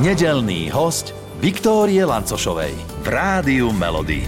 Nedelný host Viktórie Lancošovej v Rádiu Melody.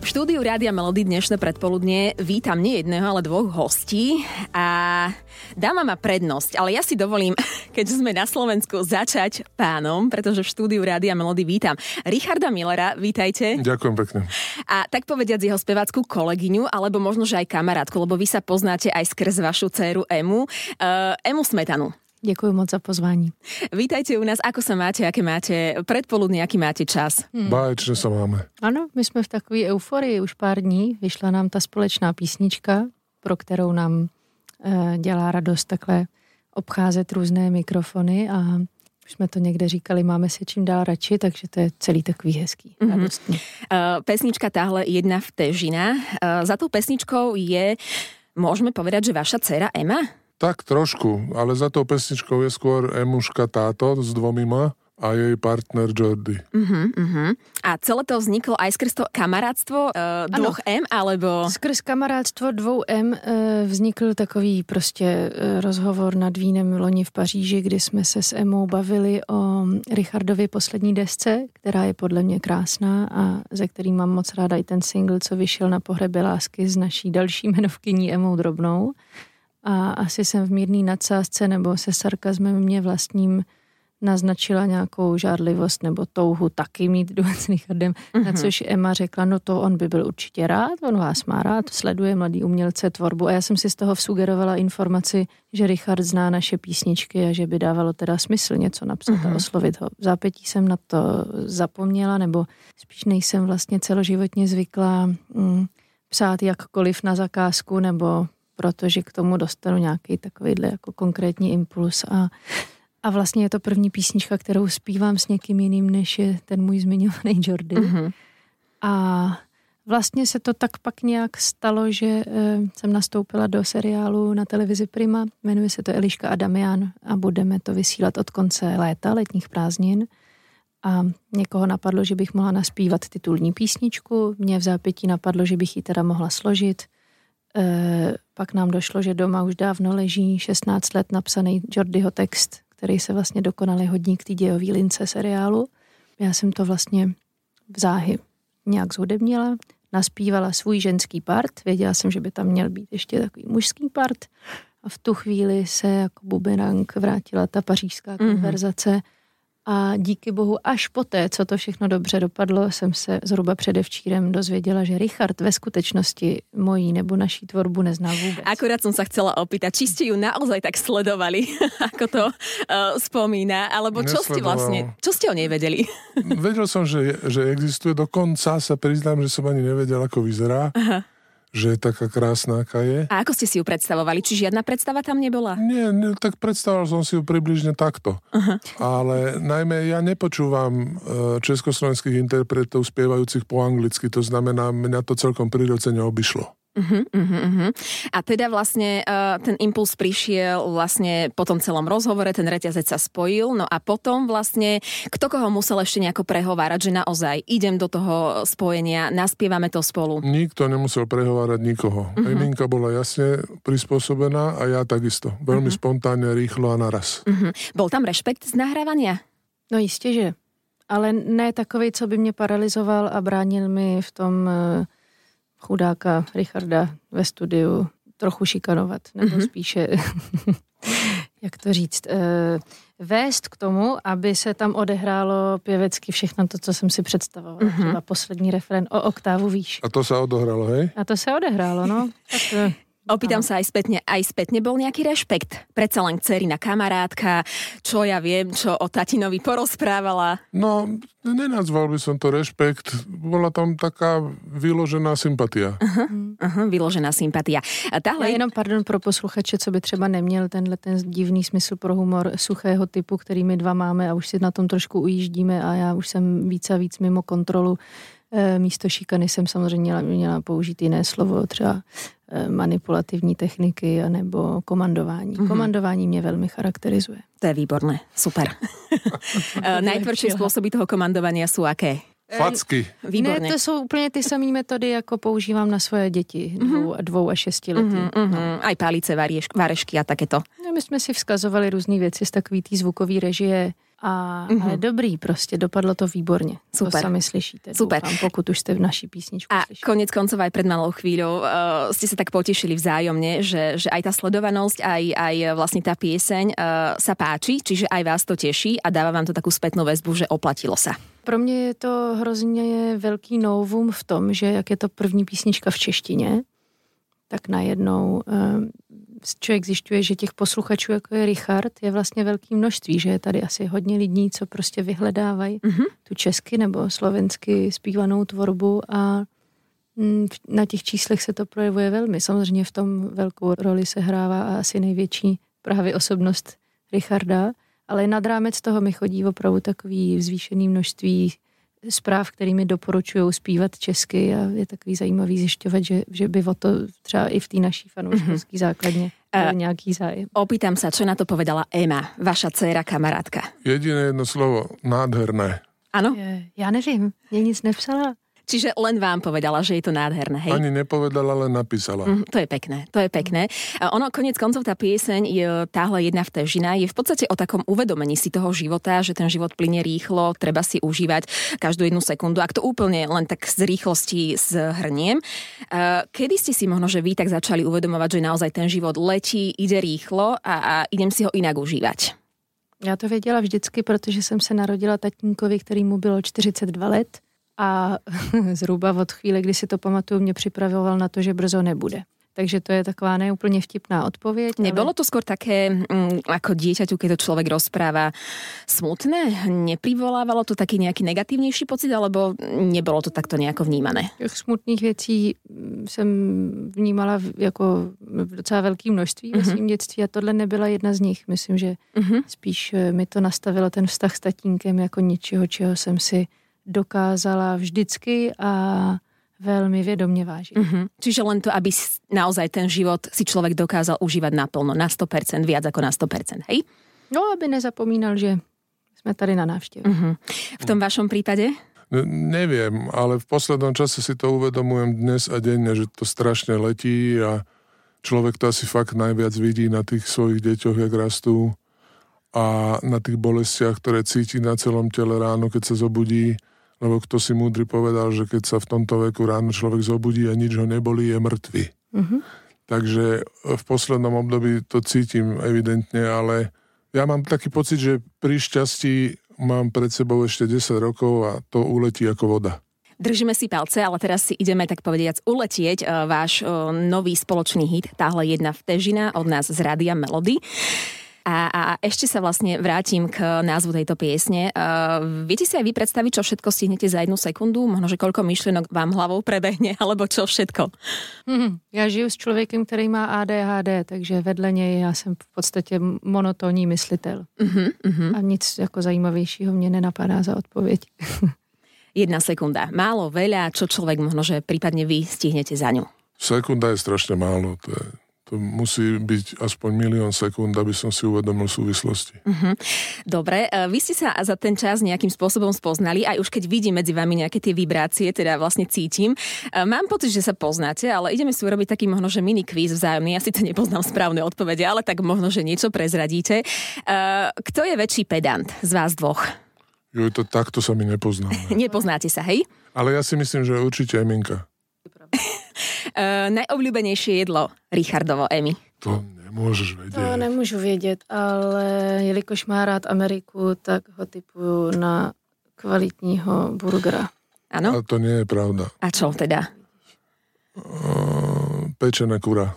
V štúdiu Rádia Melody dnešné predpoludne vítam nie jedného, ale dvoch hostí a dáma má prednosť, ale ja si dovolím, keď sme na Slovensku, začať pánom, pretože v štúdiu Rádia Melody vítam Richarda Millera, vítajte. Ďakujem pekne. A tak povediať jeho spevácku kolegyňu, alebo možno, že aj kamarátku, lebo vy sa poznáte aj skrz vašu dceru Emu. Uh, Emu Smetanu. Děkuji moc za pozvání. Vítajte u nás, ako sa máte, aké máte predpoludne, aký máte čas? Hmm. Báječne sa máme. Ano, my jsme v takové euforii už pár dní. Vyšla nám ta společná písnička, pro kterou nám e, dělá radost takhle obcházet různé mikrofony a už jsme to někde říkali, máme se čím dál radši, takže to je celý takový hezký, mm-hmm. radostný. Uh, pesnička táhle jedna vtežina. Uh, za tou pesničkou je, môžeme povedať, že vaša dcera Ema? Tak trošku, ale za tou pesničkou je skôr Emuška táto s dvomi ma a jej partner Jordy. Uh-huh, uh-huh. A celé to vzniklo aj skrz to kamarádstvo uh, dvoch ano. M, alebo... Skrz kamarádstvo dvou M uh, vznikl takový prostě uh, rozhovor nad vínem loni v Paříži, kdy jsme se s Emou bavili o Richardově poslední desce, která je podle mě krásná a ze který mám moc ráda i ten single, co vyšel na pohřebě lásky s naší další jmenovkyní Emou Drobnou a asi jsem v mírný nadsázce nebo se sarkazmem mě vlastním naznačila nějakou žádlivost nebo touhu taky mít duet s Richardem, mm-hmm. na což Emma řekla, no to on by byl určitě rád, on vás má rád, sleduje mladý umělce tvorbu a já jsem si z toho vsugerovala informaci, že Richard zná naše písničky a že by dávalo teda smysl něco napsat mm-hmm. a mhm. oslovit ho. V zápětí jsem na to zapomněla, nebo spíš nejsem vlastně celoživotně zvyklá mm, psát jakkoliv na zakázku nebo protože k tomu dostanu nějaký takovýhle jako konkrétní impuls a a vlastně je to první písnička, kterou zpívám s někým jiným, než je ten můj zmiňovaný Jordy. Mm-hmm. A vlastně se to tak pak nějak stalo, že e, jsem nastoupila do seriálu na televizi Prima, jmenuje se to Eliška a Damian a budeme to vysílat od konce léta, letních prázdnin. A někoho napadlo, že bych mohla naspívat titulní písničku, mě v zápětí napadlo, že bych ji teda mohla složit – pak nám došlo, že doma už dávno leží 16 let napsaný Jordyho text, který se vlastně dokonale hodí k té lince seriálu. Já jsem to vlastně v záhy nějak zhudebnila, naspívala svůj ženský part, věděla jsem, že by tam měl být ještě takový mužský part a v tu chvíli se jako buberang vrátila ta pařížská mhm. konverzace mm-hmm a díky bohu až poté, co to všechno dobře dopadlo, jsem se zhruba předevčírem dozvěděla, že Richard ve skutečnosti mojí nebo naší tvorbu nezná vůbec. Akurát som sa chcela opýtať, či ste ju naozaj tak sledovali, ako to uh, spomína, alebo čo ste vlastne, čo ste o nej vedeli? Vedel som, že, že existuje, dokonca sa priznám, že som ani nevedel, ako vyzerá. Aha že je taká krásna, aká je. A ako ste si ju predstavovali? Či žiadna predstava tam nebola? Nie, nie tak predstavoval som si ju približne takto. Uh-huh. Ale najmä ja nepočúvam e, československých interpretov spievajúcich po anglicky, to znamená, mňa to celkom prirodzene obyšlo. Uh-huh, uh-huh, uh-huh. A teda vlastne uh, ten impuls prišiel vlastne po tom celom rozhovore, ten reťazec sa spojil, no a potom vlastne kto koho musel ešte nejako prehovárať, že naozaj idem do toho spojenia, naspievame to spolu. Nikto nemusel prehovárať nikoho. Uh-huh. Eminka bola jasne prispôsobená a ja takisto. Veľmi uh-huh. spontánne, rýchlo a naraz. Uh-huh. Bol tam rešpekt z nahrávania? No jistě, že. Ale ne takový, co by mě paralizoval a bránil mi v tom uh chudáka Richarda ve studiu trochu šikanovat, nebo mm-hmm. spíše, jak to říct, uh, vést k tomu, aby se tam odehrálo pěvecky všechno to, co jsem si představovala. Mm-hmm. Třeba poslední referen o oktávu výš. A to se odohralo, hej? A to se odehrálo, no. Tak, Opýtam sa aj spätne, aj spätne bol nejaký rešpekt? Predsa len na kamarátka, čo ja viem, čo o tatinovi porozprávala. No, nenazval by som to rešpekt. Bola tam taká vyložená sympatia. Aha, aha vyložená sympatia. A tahle... Já jenom, pardon, pro posluchače, co by třeba neměl tenhle ten divný smysl pro humor suchého typu, který my dva máme a už si na tom trošku ujíždíme a já už jsem víc a víc mimo kontrolu Eh, místo šikany jsem samozřejmě měla, použít jiné slovo, třeba manipulativní techniky anebo komandování. Mm-hmm. Komandování mě velmi charakterizuje. To je výborné, super. Eh, Najtvrdšie spôsoby toho komandovania sú aké? Facky. Výborně. Ne, to jsou úplně ty samé metody, jako používám na svoje děti, mhm. dvou, mm-hmm. dvou a šesti letí. Mm-hmm, no. Aj palice, varešky a takéto. No, my jsme si vzkazovali různé věci z takový té zvukové režie A, mm-hmm. ale dobrý prostě, dopadlo to výborně. Super. To sami slyšíte, Super. Doufám, pokud už jste v naší písničku A slyšeli. konec koncov aj pred malou chvíľou uh, ste sa tak potešili vzájomne, že, že aj tá sledovanosť, aj, aj vlastne tá pieseň uh, sa páči, čiže aj vás to teší a dáva vám to takú spätnú väzbu, že oplatilo sa. Pro mě je to hrozně velký novum v tom, že jak je to první písnička v češtině, tak najednou um, člověk zjišťuje, že těch posluchačů, jako je Richard, je vlastně velký množství, že je tady asi hodně lidí, co prostě vyhledávají Mhm. tu česky nebo slovensky zpívanou tvorbu a mm, na těch číslech se to projevuje velmi. Samozřejmě v tom velkou roli se hrává a asi největší právě osobnost Richarda, ale nad rámec toho mi chodí opravdu takový zvýšený množství zpráv, kterými doporučují zpívat česky a je takový zajímavý zjišťovat, že, že by o to třeba i v té naší fanouškovské základně byl nějaký zájem. Opýtam sa, čo na to povedala Ema, vaša dcéra kamarátka. Jediné jedno slovo, nádherné. Je, Já nevím, mě nic nepsala. Čiže len vám povedala, že je to nádherné, hej? Ani nepovedala, len napísala. Mm, to je pekné, to je pekné. A ono, konec koncov, tá pieseň, je, táhle jedna vtežina, je v podstate o takom uvedomení si toho života, že ten život plyne rýchlo, treba si užívať každú jednu sekundu. Ak to úplne len tak z rýchlosti zhrniem. Kedy ste si možno, že vy tak začali uvedomovať, že naozaj ten život letí, ide rýchlo a, a idem si ho inak užívať? Já to věděla vždycky, protože jsem se narodila tatínkovi, který mu bylo 42 let a zhruba od chvíle, kdy si to pamatuju, mě připravoval na to, že brzo nebude. Takže to je taková neúplně vtipná odpověď. Nebolo to skôr také, mm, ako dieťaťu, keď to človek rozpráva, smutné? Neprivolávalo to taký nejaký negatívnejší pocit, alebo nebolo to takto nejako vnímané? Těch smutných věcí mm, jsem vnímala v- jako v docela velké množství ve svém dětství a tohle nebyla jedna z nich. Myslím, že Mhm. spíš eh, mi to nastavilo ten vztah s tatínkem jako něčeho, čeho jsem si dokázala vždycky a velmi vědomně vážit. Mhm. Čiže len to, aby naozaj ten život si človek dokázal užívať naplno, na 100%, viac ako na 100%, hej? No, aby nezapomínal, že jsme tady na návštěvě. Mhm. V tom vašom prípade? Neviem, ale v poslednom čase si to uvedomujem dnes a denne, že to strašne letí a človek to asi fakt najviac vidí na tých svojich deťoch, jak rastú a na tých bolestiach, ktoré cíti na celom tele ráno, keď sa zobudí, lebo kto si múdry povedal, že keď sa v tomto veku ráno človek zobudí a nič ho nebolí, je mŕtvy. Mhm. Takže v poslednom období to cítim evidentne, ale ja mám taký pocit, že pri šťastí mám pred sebou ešte 10 rokov a to uletí ako voda. Držíme si palce, ale teraz si ideme tak povediac uletieť uh, váš uh, nový spoločný hit, táhle jedna vtežina od nás z Rádia Melody. A, a ešte sa vlastne vrátim k názvu tejto piesne. Uh, viete si aj vy predstaviť, čo všetko stihnete za jednu sekundu? Možno, že koľko myšlienok vám hlavou prebehne, alebo čo všetko? Mhm. Já žiju s člověkem, který má ADHD, takže vedle něj já jsem v podstatě monotónní myslitel. Uh-huh, uh-huh. A nic jako zajímavějšího mě nenapadá za odpověď. Jedna sekunda. Málo, veľa, čo človek možno, že prípadne vy stihnete za ňu. Sekunda je strašne málo. To, je, to musí byť aspoň milión sekúnd, aby som si uvedomil súvislosti. Dobre, e, vy ste sa za ten čas nejakým spôsobom spoznali, aj už keď vidím medzi vami nejaké tie vibrácie, teda vlastne cítim. E, Mám pocit, že sa poznáte, ale ideme si urobiť taký možno, že mini quiz vzájomný. Ja síce nepoznám správne odpovede, ale tak možno, že niečo prezradíte. E, Kto je väčší pedant z vás dvoch? Jo, to takto sa mi nepoznáme. Nepoznáte sa, hej? Ale ja si myslím, že určite Eminka. E, Najobľúbenejšie jedlo Richardovo, Emi. To nemôžeš vedieť. To nemůžu vědět, ale jelikož má rád Ameriku, tak ho typuju na kvalitního burgera. Áno? Ale to nie je pravda. A čo teda? Uh, pečené kura.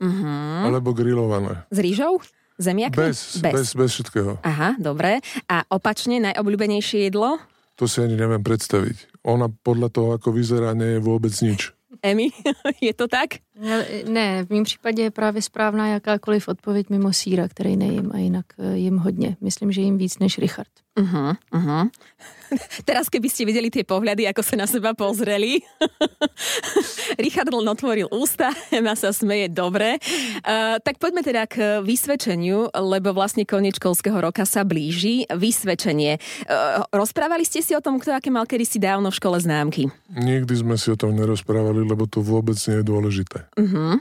Mhm. Alebo grillované. S rýžou? Zemiakmi? Bez, bez, bez všetkého. Aha, dobre. A opačne najobľúbenejšie jedlo? To si ani neviem predstaviť. Ona podľa toho, ako vyzerá, nie je vôbec nič. Emi, je to tak? Ne, ne, v mém případě je právě správná jakákoliv odpověď mimo síra, který nejím a jinak eh, jim hodně. Myslím, že jim víc než Richard. Uh-huh, uh-huh. Teraz, keby ste videli tie pohľady, ako sa na seba pozreli. Richard len otvoril ústa, Ema sa smeje dobre. Uh, tak poďme teda k vysvedčeniu, lebo vlastne koniec školského roka sa blíži. Vysvedčenie. Uh, rozprávali ste si o tom, kto aké mal kedysi dávno v škole známky? Nikdy sme si o tom nerozprávali, lebo to vôbec nie je dôležité. Uh-huh.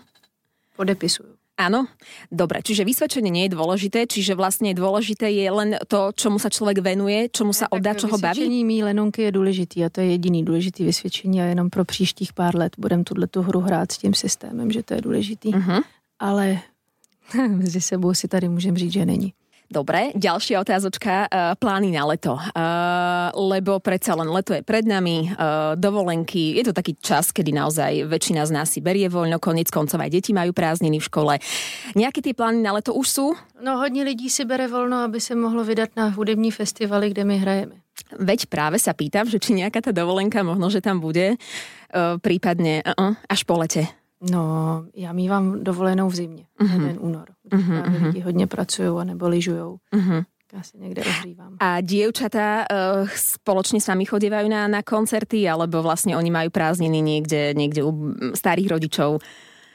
Podepisuju. Áno, dobre, čiže vysvedčenie nie je dôležité, čiže vlastne dôležité je len to, čomu sa človek venuje, čomu sa oddá, čo ho baví? Mý lenonky je důležitý a to je jediný důležitý vysvědčení a jenom pro příštích pár let budem tuhle tu hru hrát s tím systémem, že to je důležitý. Uh-huh. Ale mezi sebou si tady můžem říct, že není. Dobre, ďalšia otázočka, uh, plány na leto. Uh, lebo predsa len leto je pred nami, uh, dovolenky, je to taký čas, kedy naozaj väčšina z nás si berie voľno, konec koncov aj deti majú prázdniny v škole. Nejaké tie plány na leto už sú? No hodně lidí si bere volno, aby se mohlo vydat na hudební festivaly, kde my hrajeme. Veď práve sa pýtam, že či nejaká tá dovolenka možno, že tam bude, uh, prípadne uh-uh, až po lete. No, já mývám dovolenou v zimě, uh-huh. jeden únor, kdy Mhm, uh-huh, mhm. lidi hodně pracují anebo lyžujou. Uh-huh. Já se někde ohřívám. A dievčatá uh, spoločne s vami chodievajú na, na koncerty, alebo vlastne oni majú prázdniny niekde, niekde u starých rodičov?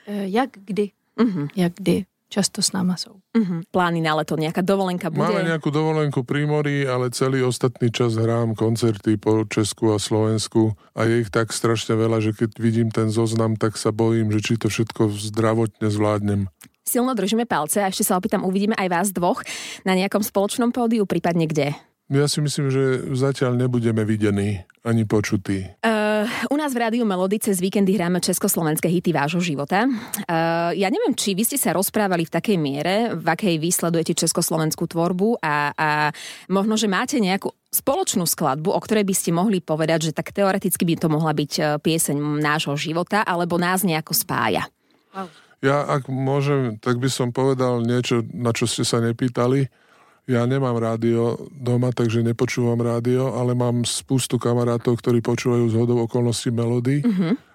E, Jak kdy, Uh-huh. jak kdy, často s náma jsou. Uh-huh. Plány na leto, nejaká dovolenka bude? Máme nejakú dovolenku pri mori, ale celý ostatný čas hrám koncerty po Česku a Slovensku a je ich tak strašne veľa, že keď vidím ten zoznam, tak sa bojím, že či to všetko zdravotne zvládnem. Silno držíme palce a ešte sa opýtam, uvidíme aj vás dvoch na nejakom spoločnom pódiu, prípadne kde? Ja si myslím, že zatiaľ nebudeme videní ani počutí. Uh, u nás v Rádiu Melody cez víkendy hráme československé hity vášho života. Uh, ja neviem, či vy ste sa rozprávali v takej miere, v akej vysledujete československú tvorbu a, a možno, že máte nejakú spoločnú skladbu, o ktorej by ste mohli povedať, že tak teoreticky by to mohla byť eh, pieseň nášho života, alebo nás nejako spája. Ja, ak môžem, tak by som povedal niečo, na čo ste sa nepýtali. Ja nemám rádio doma, takže nepočúvam rádio, ale mám spustu kamarátov, ktorí počúvajú z hodou okolností melódy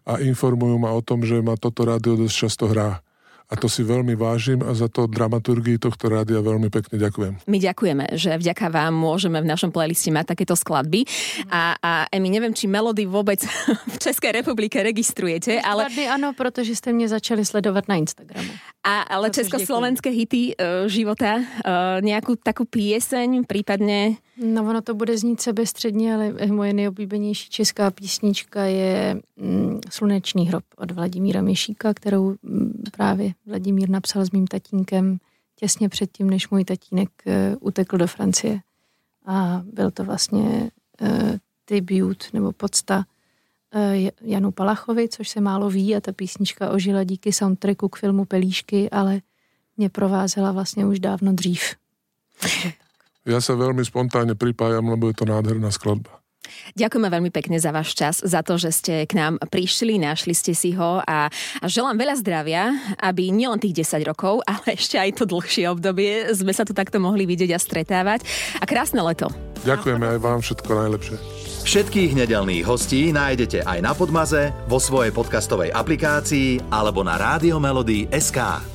a informujú ma o tom, že ma toto rádio dosť často hrá. A to si veľmi vážim a za to dramaturgii tohto rádia veľmi pekne ďakujem. My ďakujeme, že vďaka vám môžeme v našom playliste mať takéto skladby. A, a Emi, neviem, či melody vôbec v Českej republike registrujete, ale, Skladby ano, protože jste mě začali sledovat na Instagramu. a, ale To československé hity uh, života, uh, nejakú takú pieseň, prípadne... No ono to bude znít sebestředně, ale moje nejoblíbenější česká písnička je mm, Slunečný hrob od Vladimíra Měšíka, kterou mm, právě Vladimír napsal s mým tatínkem těsně předtím, než můj tatínek uh, utekl do Francie. A byl to vlastně uh, tribut nebo podsta uh, Janu Palachovi, což se málo ví a ta písnička ožila díky soundtracku k filmu Pelíšky, ale mě provázela vlastně už dávno dřív. Takže Ja sa veľmi spontánne pripájam, lebo je to nádherná skladba. Ďakujeme veľmi pekne za váš čas, za to, že ste k nám prišli, našli ste si ho a, a želám veľa zdravia, aby nielen tých 10 rokov, ale ešte aj to dlhšie obdobie sme sa tu takto mohli vidieť a stretávať. A krásne leto. Ďakujeme aj vám všetko najlepšie. Všetkých nedelných hostí nájdete aj na Podmaze, vo svojej podcastovej aplikácii alebo na SK.